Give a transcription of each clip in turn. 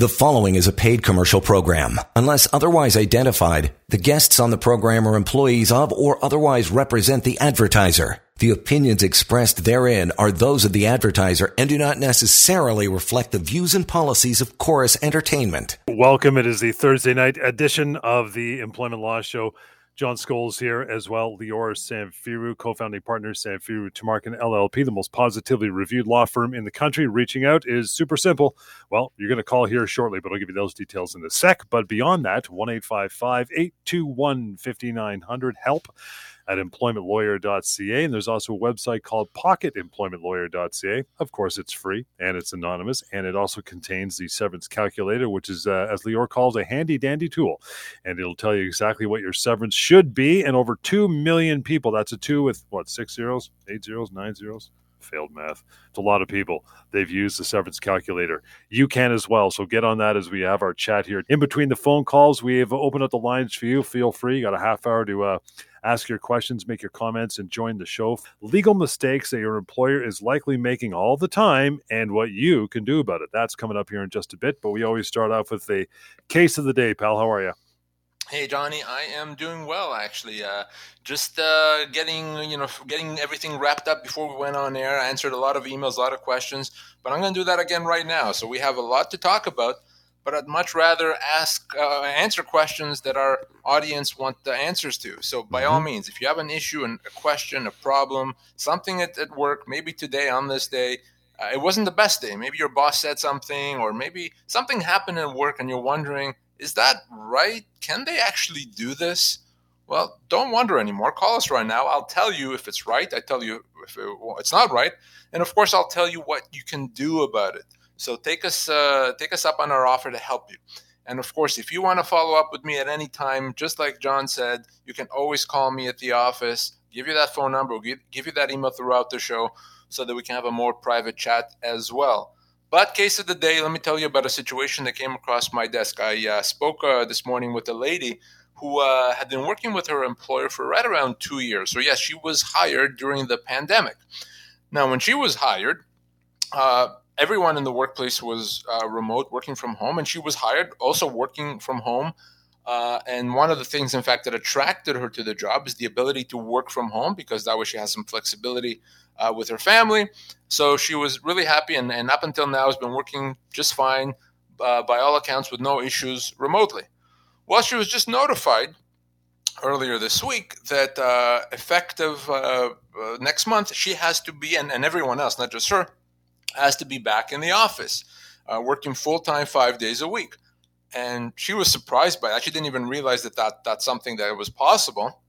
The following is a paid commercial program. Unless otherwise identified, the guests on the program are employees of or otherwise represent the advertiser. The opinions expressed therein are those of the advertiser and do not necessarily reflect the views and policies of Chorus Entertainment. Welcome. It is the Thursday night edition of the Employment Law Show. John Scholes here as well. Lior Samfiru, co-founding partner, Samfiru Tumarkin LLP, the most positively reviewed law firm in the country. Reaching out is super simple. Well, you're going to call here shortly, but I'll give you those details in a sec. But beyond that, 1 821 5900 help at employmentlawyer.ca. And there's also a website called pocketemploymentlawyer.ca. Of course, it's free and it's anonymous. And it also contains the severance calculator, which is, uh, as Lior calls, a handy dandy tool. And it'll tell you exactly what your severance should be. And over 2 million people, that's a two with what, six zeros, eight zeros, nine zeros? Failed math. It's a lot of people. They've used the severance calculator. You can as well. So get on that as we have our chat here. In between the phone calls, we have opened up the lines for you. Feel free. You got a half hour to uh, ask your questions, make your comments, and join the show. Legal mistakes that your employer is likely making all the time and what you can do about it. That's coming up here in just a bit. But we always start off with the case of the day, pal. How are you? Hey Johnny, I am doing well actually. Uh, just uh, getting you know getting everything wrapped up before we went on air. I answered a lot of emails, a lot of questions, but I'm going to do that again right now. So we have a lot to talk about but I'd much rather ask uh, answer questions that our audience want the answers to. So by mm-hmm. all means, if you have an issue and a question, a problem, something at, at work, maybe today on this day, uh, it wasn't the best day. Maybe your boss said something, or maybe something happened at work, and you're wondering, is that right? Can they actually do this? Well, don't wonder anymore. Call us right now. I'll tell you if it's right. I tell you if it's not right, and of course, I'll tell you what you can do about it. So take us uh, take us up on our offer to help you. And of course, if you want to follow up with me at any time, just like John said, you can always call me at the office. Give you that phone number. Give, give you that email throughout the show, so that we can have a more private chat as well. But case of the day, let me tell you about a situation that came across my desk. I uh, spoke uh, this morning with a lady who uh, had been working with her employer for right around two years. So yes, she was hired during the pandemic. Now, when she was hired, uh, everyone in the workplace was uh, remote, working from home, and she was hired also working from home. Uh, and one of the things, in fact, that attracted her to the job is the ability to work from home because that way she has some flexibility uh, with her family. So she was really happy, and, and up until now has been working just fine, uh, by all accounts, with no issues remotely. Well, she was just notified earlier this week that uh, effective uh, uh, next month she has to be, and, and everyone else, not just her, has to be back in the office, uh, working full time five days a week. And she was surprised by that. She didn't even realize that, that that's something that was possible.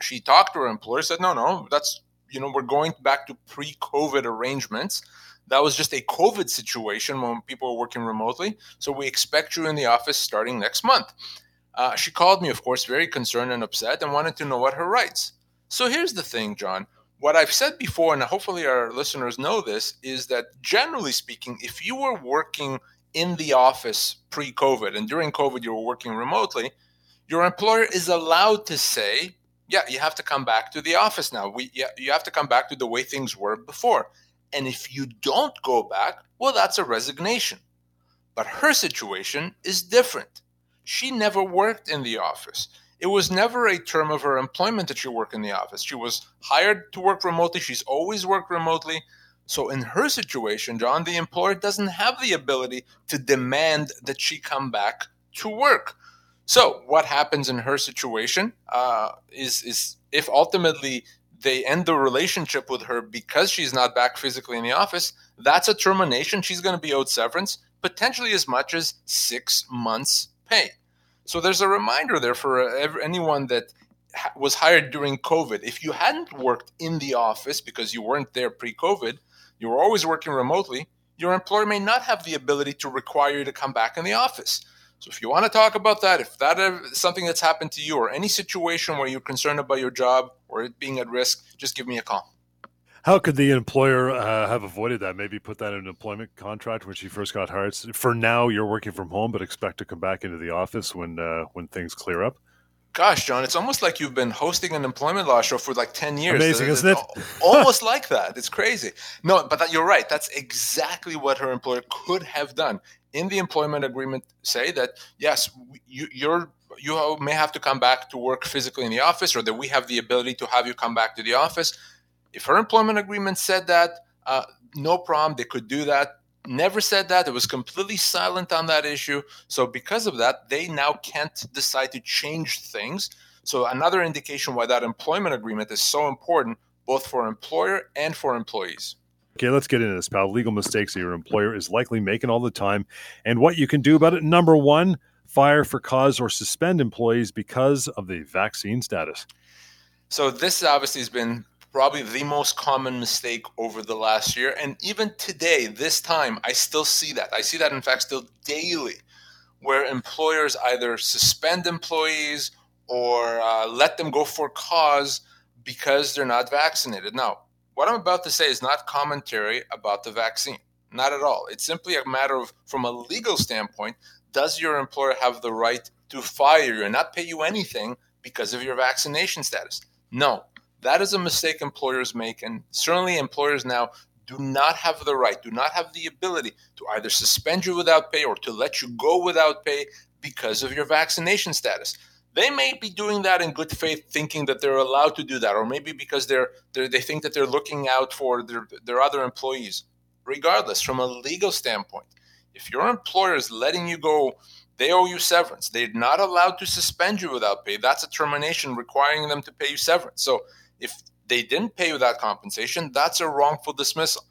She talked to her employer, said, no, no, that's, you know, we're going back to pre COVID arrangements. That was just a COVID situation when people were working remotely. So we expect you in the office starting next month. Uh, she called me, of course, very concerned and upset and wanted to know what her rights. So here's the thing, John what I've said before, and hopefully our listeners know this, is that generally speaking, if you were working in the office pre COVID and during COVID you were working remotely, your employer is allowed to say, yeah, you have to come back to the office now. We, yeah, you have to come back to the way things were before. And if you don't go back, well, that's a resignation. But her situation is different. She never worked in the office it was never a term of her employment that she work in the office. She was hired to work remotely. She's always worked remotely. So in her situation, John, the employer doesn't have the ability to demand that she come back to work. So what happens in her situation uh, is is if ultimately they end the relationship with her because she's not back physically in the office, that's a termination. She's going to be owed severance, potentially as much as six months' pay. So there's a reminder there for anyone that was hired during COVID. If you hadn't worked in the office because you weren't there pre COVID, you were always working remotely, your employer may not have the ability to require you to come back in the office. So if you want to talk about that, if that is something that's happened to you or any situation where you're concerned about your job or it being at risk, just give me a call. How could the employer uh, have avoided that? Maybe put that in an employment contract when she first got hired. For now, you're working from home, but expect to come back into the office when uh, when things clear up. Gosh, John, it's almost like you've been hosting an employment law show for like ten years. Amazing, isn't it? almost like that. It's crazy. No, but that, you're right. That's exactly what her employer could have done. In the employment agreement say that yes, you, you're you may have to come back to work physically in the office, or that we have the ability to have you come back to the office. If her employment agreement said that, uh, no problem, they could do that. Never said that. It was completely silent on that issue. So, because of that, they now can't decide to change things. So, another indication why that employment agreement is so important, both for employer and for employees. Okay, let's get into this, pal. Legal mistakes that your employer is likely making all the time and what you can do about it. Number one, fire for cause or suspend employees because of the vaccine status? So, this obviously has been probably the most common mistake over the last year. And even today, this time, I still see that. I see that, in fact, still daily, where employers either suspend employees or uh, let them go for cause because they're not vaccinated. Now, what I'm about to say is not commentary about the vaccine. Not at all. It's simply a matter of, from a legal standpoint, does your employer have the right to fire you and not pay you anything because of your vaccination status? No, that is a mistake employers make. And certainly, employers now do not have the right, do not have the ability to either suspend you without pay or to let you go without pay because of your vaccination status. They may be doing that in good faith, thinking that they're allowed to do that, or maybe because they're, they're they think that they're looking out for their, their other employees. Regardless, from a legal standpoint, if your employer is letting you go, they owe you severance. They're not allowed to suspend you without pay. That's a termination requiring them to pay you severance. So if they didn't pay you that compensation, that's a wrongful dismissal.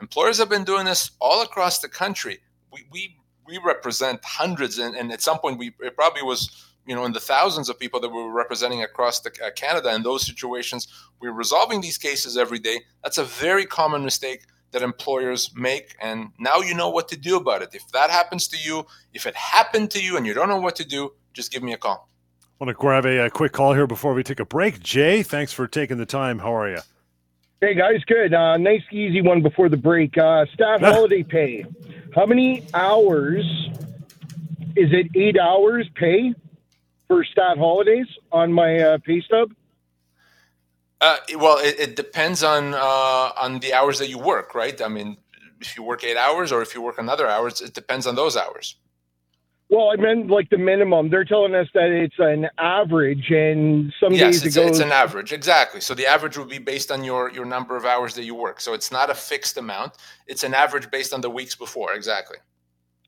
Employers have been doing this all across the country. We, we, we represent hundreds, and, and at some point, we it probably was you know in the thousands of people that we were representing across the, uh, Canada. In those situations, we're resolving these cases every day. That's a very common mistake that employers make. And now you know what to do about it. If that happens to you, if it happened to you and you don't know what to do, just give me a call. I want to grab a, a quick call here before we take a break. Jay, thanks for taking the time. How are you? Hey guys, good. Uh, nice, easy one before the break. Uh, stat holiday pay. How many hours? Is it eight hours pay for stat holidays on my uh, pay stub? Uh, well, it, it, depends on uh, on the hours that you work, right? I mean, if you work eight hours or if you work another hours, it depends on those hours. Well, I meant like the minimum. They're telling us that it's an average, and some yes, days it's, it's an average exactly. So the average will be based on your your number of hours that you work. So it's not a fixed amount. It's an average based on the weeks before. Exactly.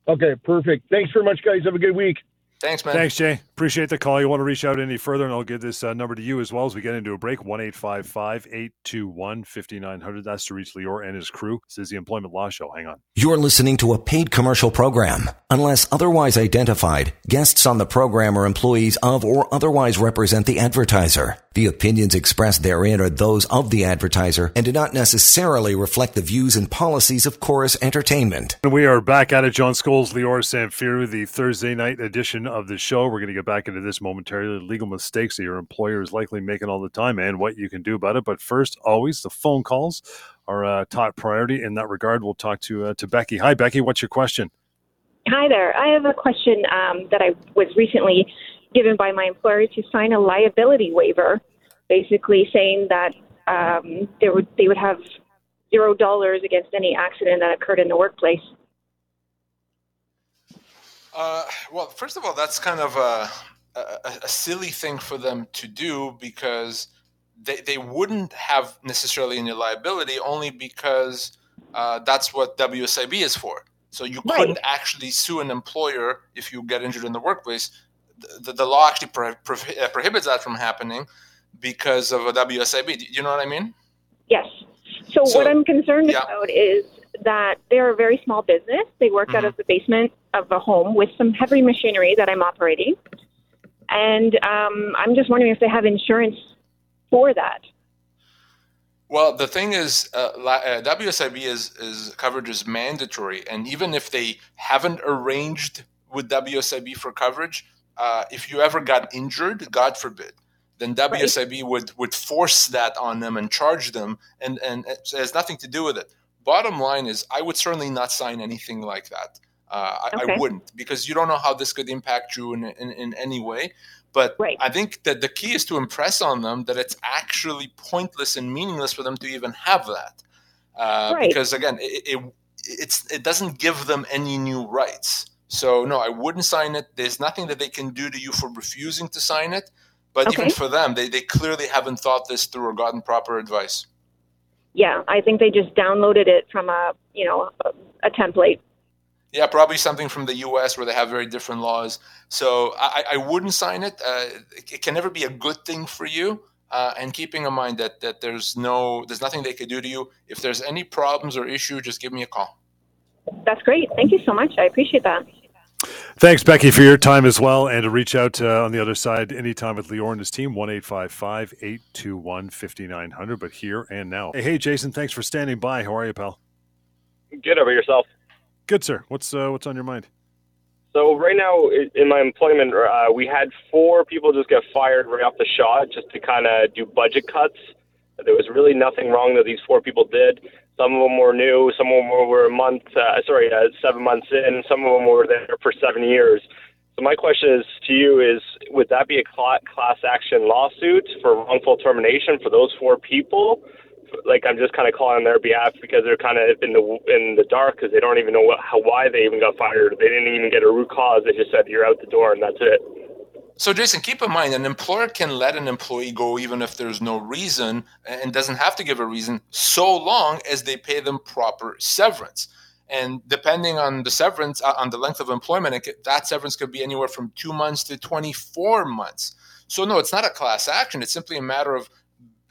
Okay, perfect. Thanks very much, guys. Have a good week. Thanks, man. Thanks, Jay. Appreciate the call. You want to reach out any further, and I'll give this uh, number to you as well as we get into a break 1 821 5900. That's to reach Lior and his crew. This is the Employment Law Show. Hang on. You're listening to a paid commercial program. Unless otherwise identified, guests on the program are employees of or otherwise represent the advertiser. The opinions expressed therein are those of the advertiser and do not necessarily reflect the views and policies of Chorus Entertainment. And We are back at it. John Scholes, Lior Samfiru, the Thursday night edition of the show. We're going to get back into this momentarily. Legal mistakes that your employer is likely making all the time and what you can do about it. But first, always the phone calls are uh, top priority. In that regard, we'll talk to uh, to Becky. Hi, Becky. What's your question? Hi there. I have a question um, that I was recently given by my employer to sign a liability waiver, basically saying that um, would they would have zero dollars against any accident that occurred in the workplace. Uh, well, first of all, that's kind of a, a, a, silly thing for them to do because they, they wouldn't have necessarily any liability only because uh, that's what WSIB is for. So you right. couldn't actually sue an employer if you get injured in the workplace the, the law actually pro- pro- uh, prohibits that from happening because of a WSIB. Do you know what I mean? Yes. So, so what I'm concerned yeah. about is that they're a very small business. They work mm-hmm. out of the basement of a home with some heavy machinery that I'm operating. And um, I'm just wondering if they have insurance for that. Well, the thing is, uh, uh, WSIB is, is coverage is mandatory, and even if they haven't arranged with WSIB for coverage, uh, if you ever got injured, God forbid, then WSIB right. would, would force that on them and charge them, and, and it has nothing to do with it. Bottom line is, I would certainly not sign anything like that. Uh, I, okay. I, wouldn't because you don't know how this could impact you in, in, in any way. But right. I think that the key is to impress on them that it's actually pointless and meaningless for them to even have that. Uh, right. Because again, it, it, it's it doesn't give them any new rights. So no, I wouldn't sign it. There's nothing that they can do to you for refusing to sign it. But okay. even for them, they, they clearly haven't thought this through or gotten proper advice. Yeah, I think they just downloaded it from a you know a, a template. Yeah, probably something from the U.S. where they have very different laws. So I, I wouldn't sign it. Uh, it can never be a good thing for you. Uh, and keeping in mind that that there's no there's nothing they could do to you. If there's any problems or issue, just give me a call. That's great. Thank you so much. I appreciate that. Thanks, Becky, for your time as well. And to reach out uh, on the other side anytime with Lior and his team, 1 821 5900. But here and now. Hey, hey, Jason, thanks for standing by. How are you, pal? Good. Over yourself? Good, sir. What's uh, what's on your mind? So right now in my employment, uh, we had four people just get fired right off the shot just to kind of do budget cuts. There was really nothing wrong that these four people did. Some of them were new. Some of them were a month, uh, sorry, uh, seven months in. Some of them were there for seven years. So my question is to you: Is would that be a class action lawsuit for wrongful termination for those four people? Like I'm just kind of calling on their behalf because they're kind of in the in the dark because they don't even know what, how why they even got fired. They didn't even get a root cause. They just said you're out the door and that's it. So, Jason, keep in mind an employer can let an employee go even if there's no reason and doesn't have to give a reason so long as they pay them proper severance. And depending on the severance, uh, on the length of employment, that severance could be anywhere from two months to 24 months. So, no, it's not a class action. It's simply a matter of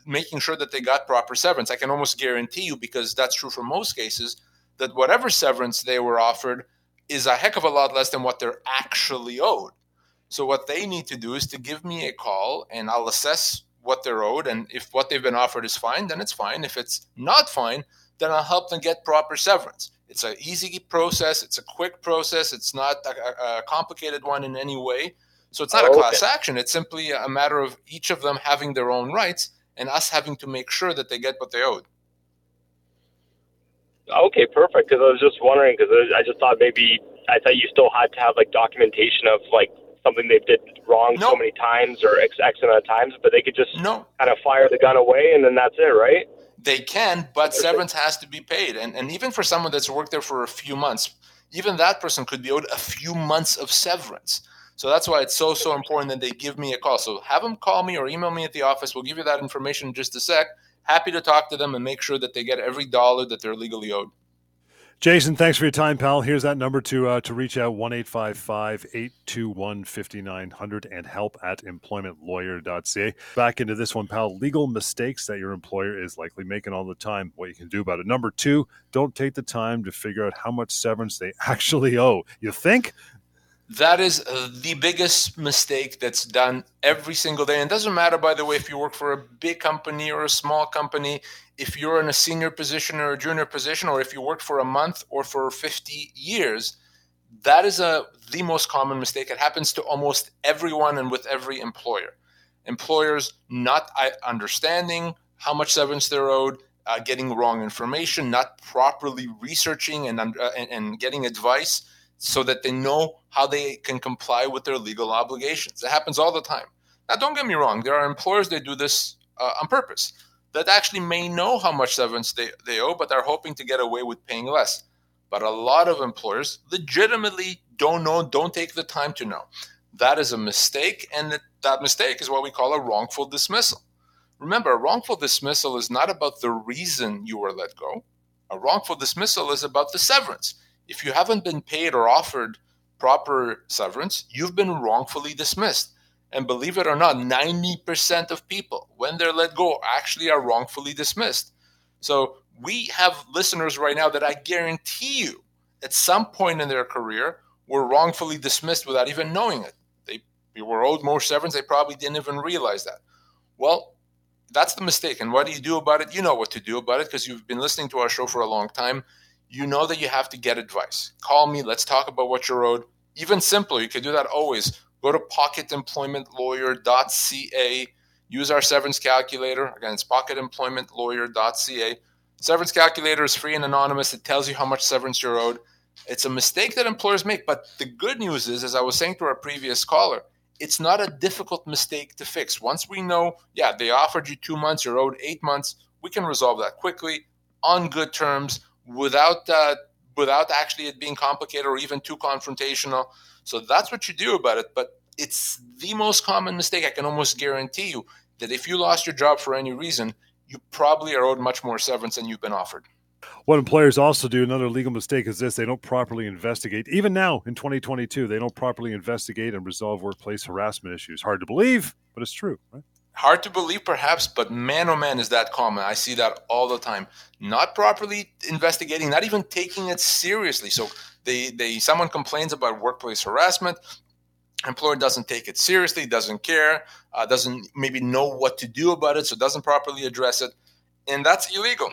making sure that they got proper severance. I can almost guarantee you, because that's true for most cases, that whatever severance they were offered is a heck of a lot less than what they're actually owed. So what they need to do is to give me a call and I'll assess what they're owed. And if what they've been offered is fine, then it's fine. If it's not fine, then I'll help them get proper severance. It's an easy process. It's a quick process. It's not a, a complicated one in any way. So it's not oh, a class okay. action. It's simply a matter of each of them having their own rights and us having to make sure that they get what they owed. Okay, perfect. Because I was just wondering, because I just thought maybe I thought you still had to have like documentation of like something they did wrong nope. so many times or X, X amount of times, but they could just nope. kind of fire the gun away and then that's it, right? They can, but severance has to be paid. And, and even for someone that's worked there for a few months, even that person could be owed a few months of severance. So that's why it's so, so important that they give me a call. So have them call me or email me at the office. We'll give you that information in just a sec. Happy to talk to them and make sure that they get every dollar that they're legally owed. Jason, thanks for your time, pal. Here's that number to uh, to reach out one eight five five eight two one fifty nine hundred and help at employmentlawyer.ca. Back into this one, pal. Legal mistakes that your employer is likely making all the time. What you can do about it. Number two, don't take the time to figure out how much severance they actually owe. You think? That is uh, the biggest mistake that's done every single day. And it doesn't matter, by the way, if you work for a big company or a small company, if you're in a senior position or a junior position, or if you work for a month or for 50 years. That is a, the most common mistake. It happens to almost everyone and with every employer. Employers not understanding how much severance they're owed, uh, getting wrong information, not properly researching and, uh, and, and getting advice so that they know how they can comply with their legal obligations. It happens all the time. Now, don't get me wrong, there are employers that do this uh, on purpose that actually may know how much severance they, they owe, but are hoping to get away with paying less. But a lot of employers legitimately don't know, don't take the time to know. That is a mistake, and that, that mistake is what we call a wrongful dismissal. Remember, a wrongful dismissal is not about the reason you were let go. A wrongful dismissal is about the severance. If you haven't been paid or offered proper severance, you've been wrongfully dismissed. And believe it or not, 90% of people, when they're let go, actually are wrongfully dismissed. So we have listeners right now that I guarantee you, at some point in their career, were wrongfully dismissed without even knowing it. They, they were owed more severance, they probably didn't even realize that. Well, that's the mistake. And what do you do about it? You know what to do about it because you've been listening to our show for a long time you know that you have to get advice. Call me. Let's talk about what you're owed. Even simpler, you can do that always. Go to pocketemploymentlawyer.ca. Use our severance calculator. Again, it's pocketemploymentlawyer.ca. Severance calculator is free and anonymous. It tells you how much severance you're owed. It's a mistake that employers make, but the good news is, as I was saying to our previous caller, it's not a difficult mistake to fix. Once we know, yeah, they offered you two months, you're owed eight months, we can resolve that quickly on good terms without uh, without actually it being complicated or even too confrontational. So that's what you do about it. But it's the most common mistake. I can almost guarantee you that if you lost your job for any reason, you probably are owed much more severance than you've been offered. What employers also do, another legal mistake is this they don't properly investigate. Even now in 2022, they don't properly investigate and resolve workplace harassment issues. Hard to believe, but it's true, right? Hard to believe, perhaps, but man, oh man, is that common. I see that all the time. Not properly investigating, not even taking it seriously. So they, they someone complains about workplace harassment, employer doesn't take it seriously, doesn't care, uh, doesn't maybe know what to do about it, so doesn't properly address it, and that's illegal.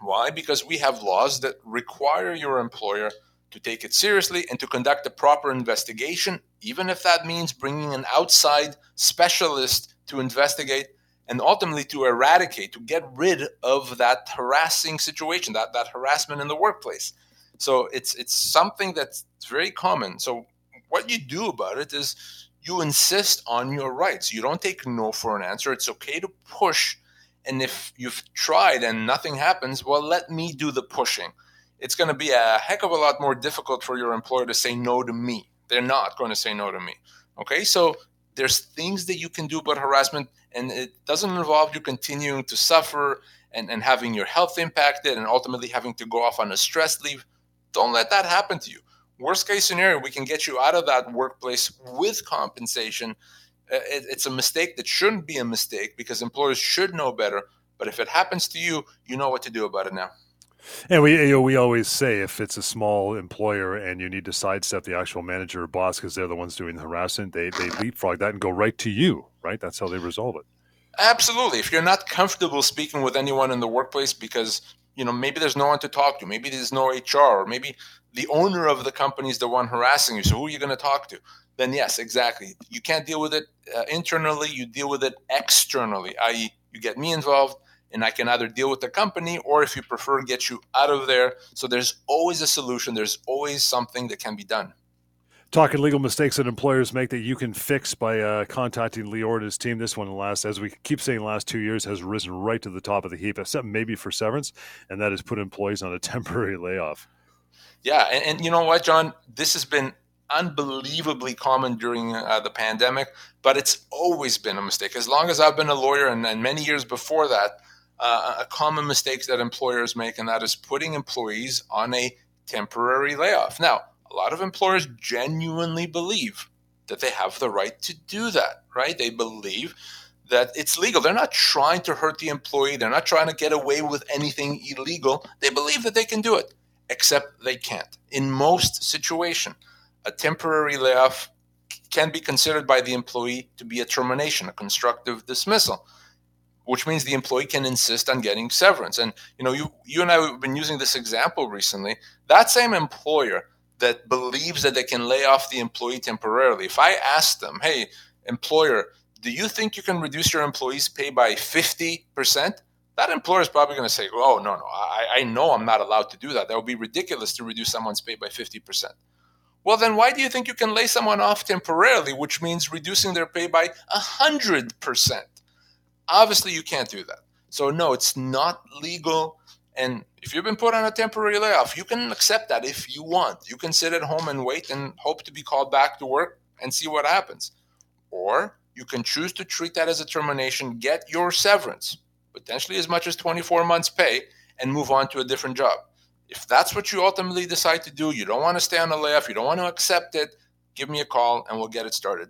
Why? Because we have laws that require your employer to take it seriously and to conduct a proper investigation, even if that means bringing an outside specialist to investigate and ultimately to eradicate, to get rid of that harassing situation, that, that harassment in the workplace. So it's it's something that's very common. So what you do about it is you insist on your rights. You don't take no for an answer. It's okay to push. And if you've tried and nothing happens, well, let me do the pushing. It's going to be a heck of a lot more difficult for your employer to say no to me. They're not going to say no to me. Okay, so there's things that you can do about harassment, and it doesn't involve you continuing to suffer and, and having your health impacted and ultimately having to go off on a stress leave. Don't let that happen to you. Worst case scenario, we can get you out of that workplace with compensation. Uh, it, it's a mistake that shouldn't be a mistake because employers should know better. But if it happens to you, you know what to do about it now. And we you know, we always say if it's a small employer and you need to sidestep the actual manager or boss because they're the ones doing the harassment, they they leapfrog that and go right to you, right? That's how they resolve it. Absolutely. If you're not comfortable speaking with anyone in the workplace because you know maybe there's no one to talk to, maybe there's no HR, or maybe the owner of the company is the one harassing you. So who are you going to talk to? Then yes, exactly. You can't deal with it uh, internally. You deal with it externally, i.e., you get me involved, and I can either deal with the company or, if you prefer, get you out of there. So there's always a solution. There's always something that can be done. Talking legal mistakes that employers make that you can fix by uh, contacting Lior and his team. This one, last, as we keep saying, last two years has risen right to the top of the heap, except maybe for severance, and that has put employees on a temporary layoff. Yeah, and, and you know what, John? This has been unbelievably common during uh, the pandemic, but it's always been a mistake. As long as I've been a lawyer, and, and many years before that, uh, a common mistake that employers make, and that is putting employees on a temporary layoff. Now, a lot of employers genuinely believe that they have the right to do that, right? They believe that it's legal. They're not trying to hurt the employee, they're not trying to get away with anything illegal. They believe that they can do it except they can't. In most situations, a temporary layoff can be considered by the employee to be a termination, a constructive dismissal, which means the employee can insist on getting severance. And you know, you you and I have been using this example recently. That same employer that believes that they can lay off the employee temporarily, if I ask them, "Hey, employer, do you think you can reduce your employees' pay by 50%?" that employer is probably going to say, oh, no, no, I, I know I'm not allowed to do that. That would be ridiculous to reduce someone's pay by 50%. Well, then why do you think you can lay someone off temporarily, which means reducing their pay by 100%? Obviously, you can't do that. So, no, it's not legal. And if you've been put on a temporary layoff, you can accept that if you want. You can sit at home and wait and hope to be called back to work and see what happens. Or you can choose to treat that as a termination, get your severance potentially as much as 24 months' pay, and move on to a different job. If that's what you ultimately decide to do, you don't want to stay on the layoff, you don't want to accept it, give me a call and we'll get it started.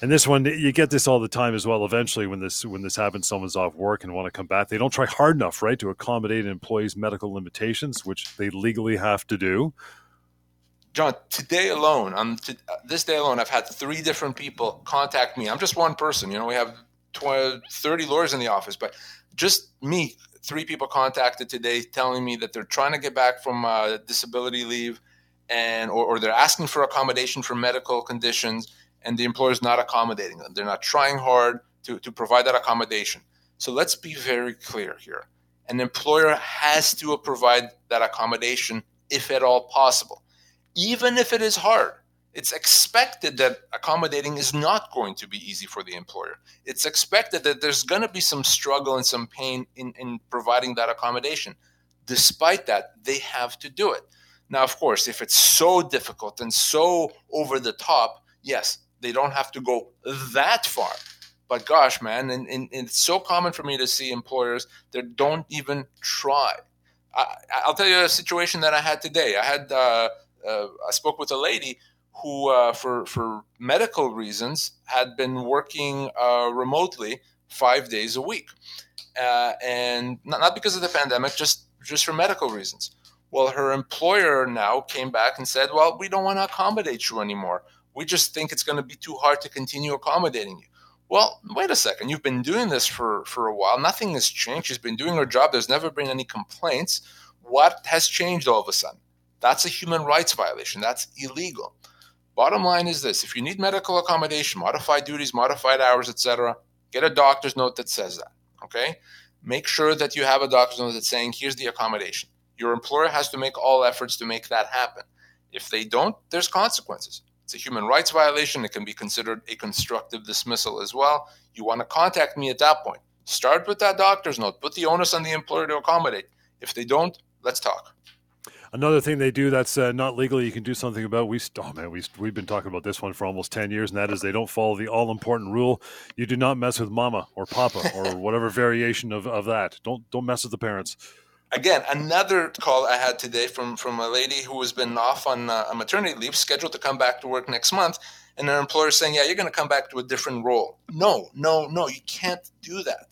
And this one, you get this all the time as well. Eventually, when this when this happens, someone's off work and want to come back. They don't try hard enough, right, to accommodate an employee's medical limitations, which they legally have to do. John, today alone, on this day alone, I've had three different people contact me. I'm just one person. You know, we have 20, 30 lawyers in the office, but just me, three people contacted today telling me that they're trying to get back from uh, disability leave and or, or, they're asking for accommodation for medical conditions and the employer is not accommodating them. They're not trying hard to, to provide that accommodation. So let's be very clear here. An employer has to provide that accommodation if at all possible, even if it is hard it's expected that accommodating is not going to be easy for the employer. It's expected that there's going to be some struggle and some pain in, in providing that accommodation. Despite that, they have to do it. Now, of course, if it's so difficult and so over the top, yes, they don't have to go that far. But gosh, man, and, and, and it's so common for me to see employers that don't even try. I, will tell you a situation that I had today. I had uh, uh, I spoke with a lady who, uh, for for medical reasons, had been working uh, remotely five days a week, uh, and not, not because of the pandemic, just just for medical reasons. Well, her employer now came back and said, "Well, we don't want to accommodate you anymore. We just think it's going to be too hard to continue accommodating you." Well, wait a second. You've been doing this for, for a while. Nothing has changed. She's been doing her job. There's never been any complaints. What has changed all of a sudden? That's a human rights violation. That's illegal. Bottom line is this if you need medical accommodation, modified duties, modified hours, etc., get a doctor's note that says that. Okay? Make sure that you have a doctor's note that's saying, here's the accommodation. Your employer has to make all efforts to make that happen. If they don't, there's consequences. It's a human rights violation. It can be considered a constructive dismissal as well. You want to contact me at that point. Start with that doctor's note. Put the onus on the employer to accommodate. If they don't, let's talk. Another thing they do that's uh, not legal, you can do something about. We oh man, we we've been talking about this one for almost ten years, and that is they don't follow the all important rule: you do not mess with mama or papa or whatever variation of, of that. Don't don't mess with the parents again, another call I had today from from a lady who has been off on uh, a maternity leave, scheduled to come back to work next month, and her employer saying, "Yeah, you're going to come back to a different role." No, no, no, you can't do that.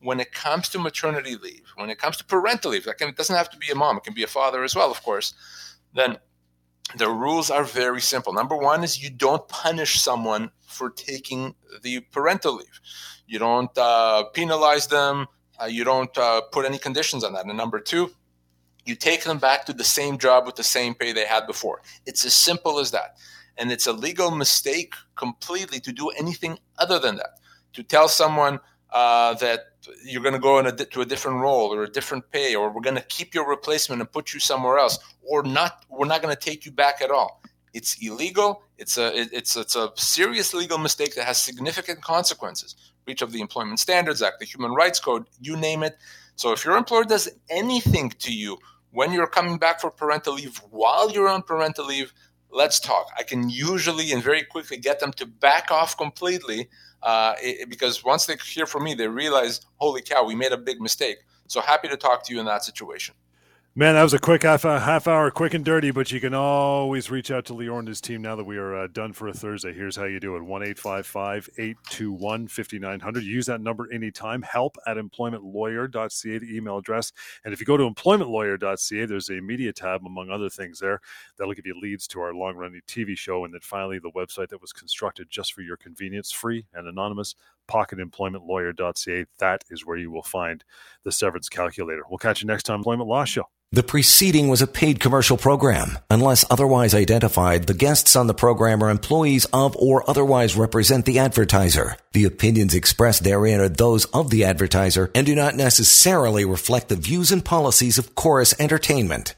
When it comes to maternity leave, when it comes to parental leave, like it doesn't have to be a mom; it can be a father as well, of course. Then the rules are very simple. Number one is you don't punish someone for taking the parental leave. You don't uh, penalize them uh, you don't uh, put any conditions on that. And number two, you take them back to the same job with the same pay they had before. It's as simple as that. And it's a legal mistake completely to do anything other than that. To tell someone uh, that you're going to go a, to a different role or a different pay, or we're going to keep your replacement and put you somewhere else, or not, we're not going to take you back at all. It's illegal. It's a it's it's a serious legal mistake that has significant consequences breach of the Employment Standards Act, the Human Rights Code, you name it. So if your employer does anything to you when you're coming back for parental leave while you're on parental leave, let's talk. I can usually and very quickly get them to back off completely uh, it, because once they hear from me, they realize, holy cow, we made a big mistake. So happy to talk to you in that situation. Man, that was a quick half, uh, half hour, quick and dirty, but you can always reach out to Lior and his team now that we are uh, done for a Thursday. Here's how you do it 1 821 5900. Use that number anytime. Help at employmentlawyer.ca, the email address. And if you go to employmentlawyer.ca, there's a media tab, among other things, there that'll give you leads to our long running TV show. And then finally, the website that was constructed just for your convenience, free and anonymous, pocketemploymentlawyer.ca. That is where you will find the severance calculator. We'll catch you next time, Employment Law Show. The preceding was a paid commercial program. Unless otherwise identified, the guests on the program are employees of or otherwise represent the advertiser. The opinions expressed therein are those of the advertiser and do not necessarily reflect the views and policies of Chorus Entertainment.